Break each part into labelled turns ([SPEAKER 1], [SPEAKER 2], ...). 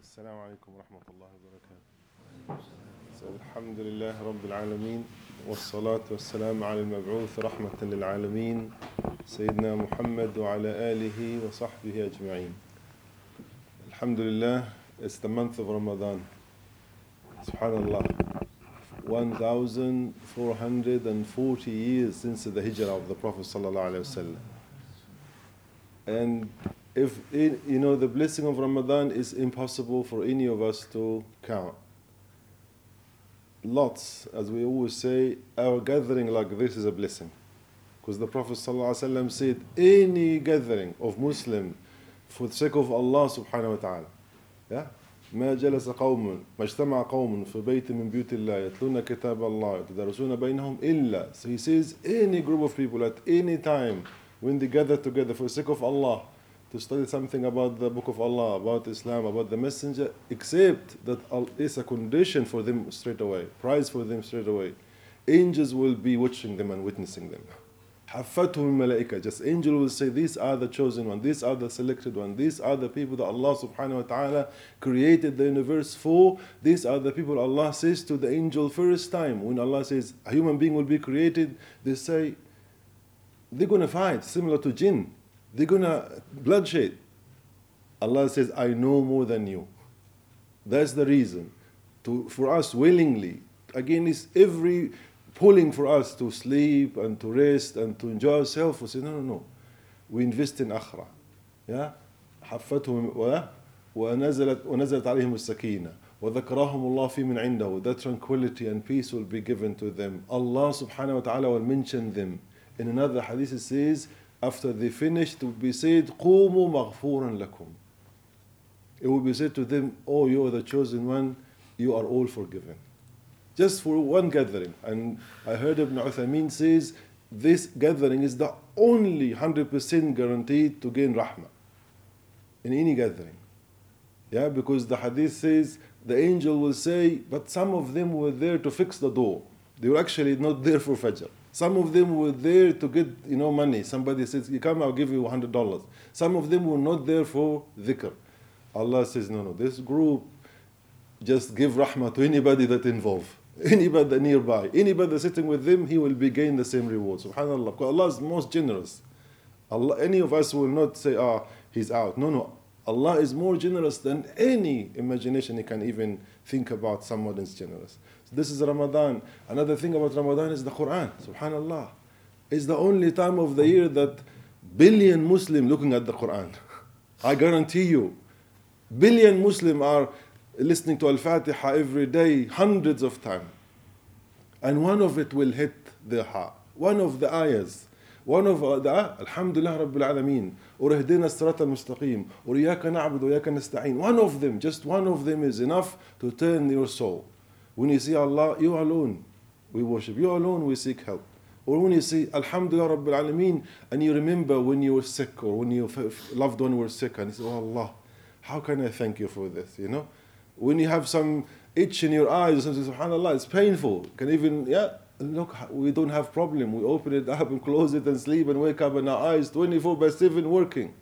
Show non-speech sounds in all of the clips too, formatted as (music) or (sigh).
[SPEAKER 1] السلام عليكم ورحمة الله وبركاته. الحمد لله رب العالمين والصلاة والسلام على المبعوث رحمة للعالمين سيدنا محمد وعلى آله وصحبه أجمعين. الحمد لله It's the month of Ramadan. Subhanallah. 1440 years since the hijrah of the Prophet sallallahu alaihi wasallam and if it, you know the blessing of Ramadan is impossible for any of us to count. Lots, as we always say, our gathering like this is a blessing. Because the Prophet ﷺ said, any gathering of Muslim for the sake of Allah subhanahu wa ta'ala. Yeah? ما جلس قوم ما اجتمع قوم في بيت من بيوت الله يتلون كتاب الله يتدارسون بينهم إلا so he says any group of people at any time when they gather together for the sake of Allah to study something about the book of Allah, about Islam, about the messenger, except that it's a condition for them straight away, prize for them straight away. Angels will be watching them and witnessing them. حفتهم الملائكة just angel will say these are the chosen one these are the selected one these are the people that Allah subhanahu wa ta'ala created the universe for these are the people Allah says to the angel first time when Allah says a human being will be created they say they're gonna fight similar to jinn they're gonna bloodshed. Allah says, I know more than you. That's the reason. To, for us willingly, again, it's every pulling for us to sleep and to rest and to enjoy ourselves. We say, no, no, no. We invest in akhirah. Yeah? حفتهم ونزلت ونزلت عليهم السكينة وذكرهم الله في من عنده that tranquility and peace will be given to them Allah subhanahu wa ta'ala will mention them in another hadith it says after they finished, it will be said, قُومُوا مَغْفُورًا لَكُمْ It will be said to them, Oh, you are the chosen one, you are all forgiven. Just for one gathering. And I heard Ibn Uthaymeen says, this gathering is the only 100% guaranteed to gain rahmah in any gathering. Yeah, because the hadith says, the angel will say, but some of them were there to fix the door. They were actually not there for Fajr. Some of them were there to get you know money. Somebody says, "You come, I'll give you hundred dollars." Some of them were not there for dhikr. Allah says, "No, no. This group just give rahmah to anybody that involved, anybody nearby, anybody sitting with them, he will be gain the same reward." Subhanallah. Allah is most generous. Allah, any of us will not say, "Ah, he's out." No, no. Allah is more generous than any imagination he can even think about someone is generous. So this is Ramadan. Another thing about Ramadan is the Quran. Subhanallah. It's the only time of the year that billion Muslim looking at the Quran. (laughs) I guarantee you, billion Muslim are listening to Al-Fatiha every day, hundreds of times. And one of it will hit their heart. One of the ayahs one of uh, the Alhamdulillah Rabbil Alameen or Ihdina Sirat al-Mustaqim or Iyaka Na'bud or one of them just one of them is enough to turn your soul when you see Allah you alone we worship you alone we seek help or when you see Alhamdulillah Rabbil Alameen and you remember when you were sick or when your loved one were sick and you say, Oh Allah, how can I thank you for this? You know? When you have some itch in your eyes or something, subhanAllah, it's painful. Can even, yeah, look, we don't have problem. We open it up and close it and sleep and wake up and our eyes 24 by 7 working.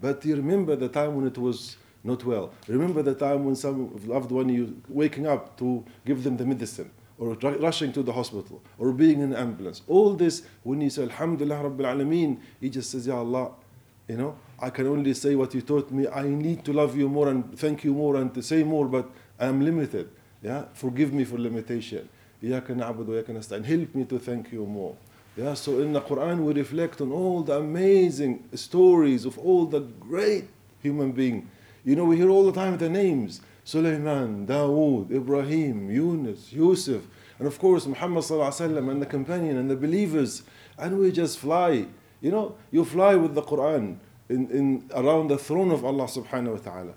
[SPEAKER 1] But you remember the time when it was not well. Remember the time when some loved one you waking up to give them the medicine or rushing to the hospital or being in an ambulance. All this, when you say Alhamdulillah Rabbil Alameen, he just says, Ya Allah, you know, I can only say what you taught me. I need to love you more and thank you more and to say more, but I am limited. Yeah, forgive me for limitation. إياك نعبد وإياك نستعين help me to thank you more yeah so in the Quran we reflect on all the amazing stories of all the great human being you know we hear all the time the names Sulaiman, Dawood, Ibrahim, Yunus, Yusuf and of course Muhammad sallallahu and the companion and the believers and we just fly you know you fly with the Quran in, in around the throne of Allah subhanahu wa ta'ala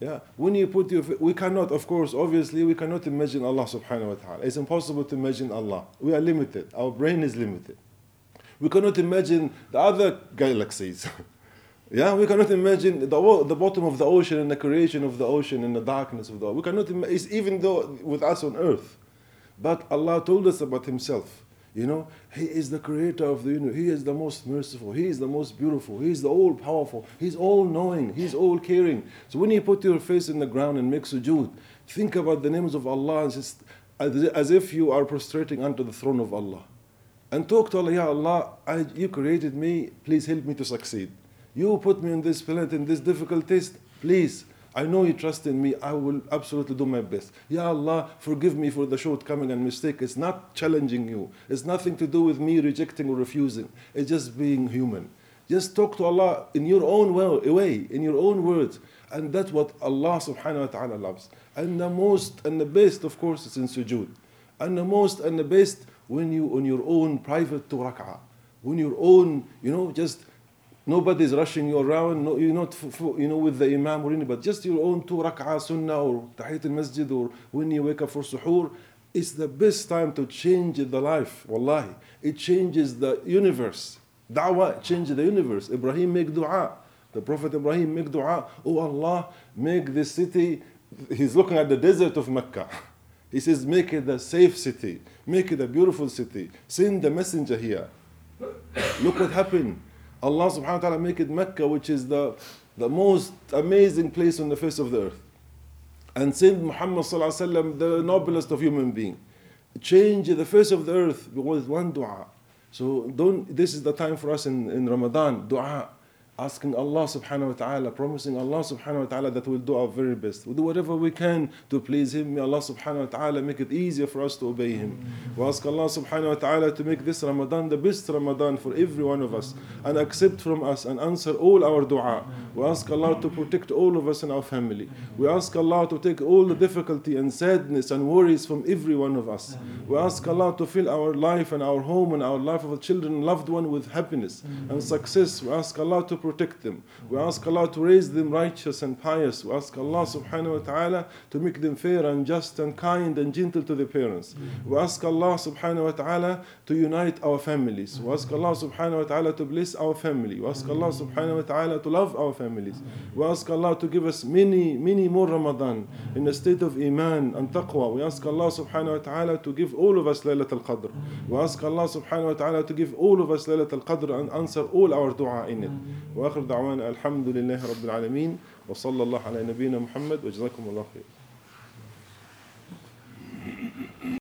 [SPEAKER 1] yeah, when you put your, we cannot, of course, obviously, we cannot imagine Allah subhanahu wa ta'ala. It's impossible to imagine Allah. We are limited. Our brain is limited. We cannot imagine the other galaxies. (laughs) yeah, we cannot imagine the, the bottom of the ocean and the creation of the ocean and the darkness of the. We cannot imagine, even though with us on earth. But Allah told us about Himself. You know, He is the creator of the universe. He is the most merciful. He is the most beautiful. He is the all powerful. He's all knowing. He's all caring. So when you put your face in the ground and make sujood, think about the names of Allah just as as if you are prostrating unto the throne of Allah. And talk to Allah, Ya Allah, I, you created me, please help me to succeed. You put me on this planet, in this difficult test, please. I know you trust in me. I will absolutely do my best. Ya Allah, forgive me for the shortcoming and mistake. It's not challenging you. It's nothing to do with me rejecting or refusing. It's just being human. Just talk to Allah in your own way, in your own words. And that's what Allah subhanahu wa ta'ala loves. And the most and the best, of course, is in sujood. And the most and the best when you on your own private two rak'ah. When your own, you know, just Nobody's rushing you around. No, you're not, you know, with the imam or anybody. But just your own two rak'ah sunnah or tahiyat al-masjid or when you wake up for suhoor. It's the best time to change the life. Wallahi, it changes the universe. Dua changes the universe. Ibrahim make dua. The Prophet Ibrahim make dua. Oh Allah, make this city. He's looking at the desert of Mecca. (laughs) He says, make it a safe city. Make it a beautiful city. Send the messenger here. Look what happened. Allah subhanahu wa ta'ala make it Mecca, which is the, the most amazing place on the face of the earth. And send Muhammad wasallam, the noblest of human beings. Change the face of the earth with one dua. So don't, this is the time for us in, in Ramadan, dua. Asking Allah subhanahu wa ta'ala, promising Allah subhanahu wa ta'ala that we'll do our very best. We'll do whatever we can to please Him. May Allah subhanahu wa ta'ala make it easier for us to obey Him. We ask Allah subhanahu wa ta'ala to make this Ramadan the best Ramadan for every one of us and accept from us and answer all our dua. We ask Allah to protect all of us and our family. We ask Allah to take all the difficulty and sadness and worries from every one of us. We ask Allah to fill our life and our home and our life of our children and loved one with happiness and success. We ask Allah to protect them. We ask Allah to raise them righteous and pious. We ask Allah subhanahu wa ta'ala to make them fair and just and kind and gentle to their parents. We ask Allah subhanahu wa ta'ala to unite our families. We ask Allah subhanahu wa ta'ala to bless our family. We ask Allah subhanahu wa ta'ala to love our families. We ask Allah to give us many, many more Ramadan in a state of Iman and Taqwa. We ask Allah subhanahu wa ta'ala to give all of us Laylat al-Qadr. We ask Allah subhanahu wa ta'ala to give all of us Laylat al-Qadr and answer all our dua in it. وآخر دعوانا الحمد لله رب العالمين وصلى الله على نبينا محمد وجزاكم الله خير.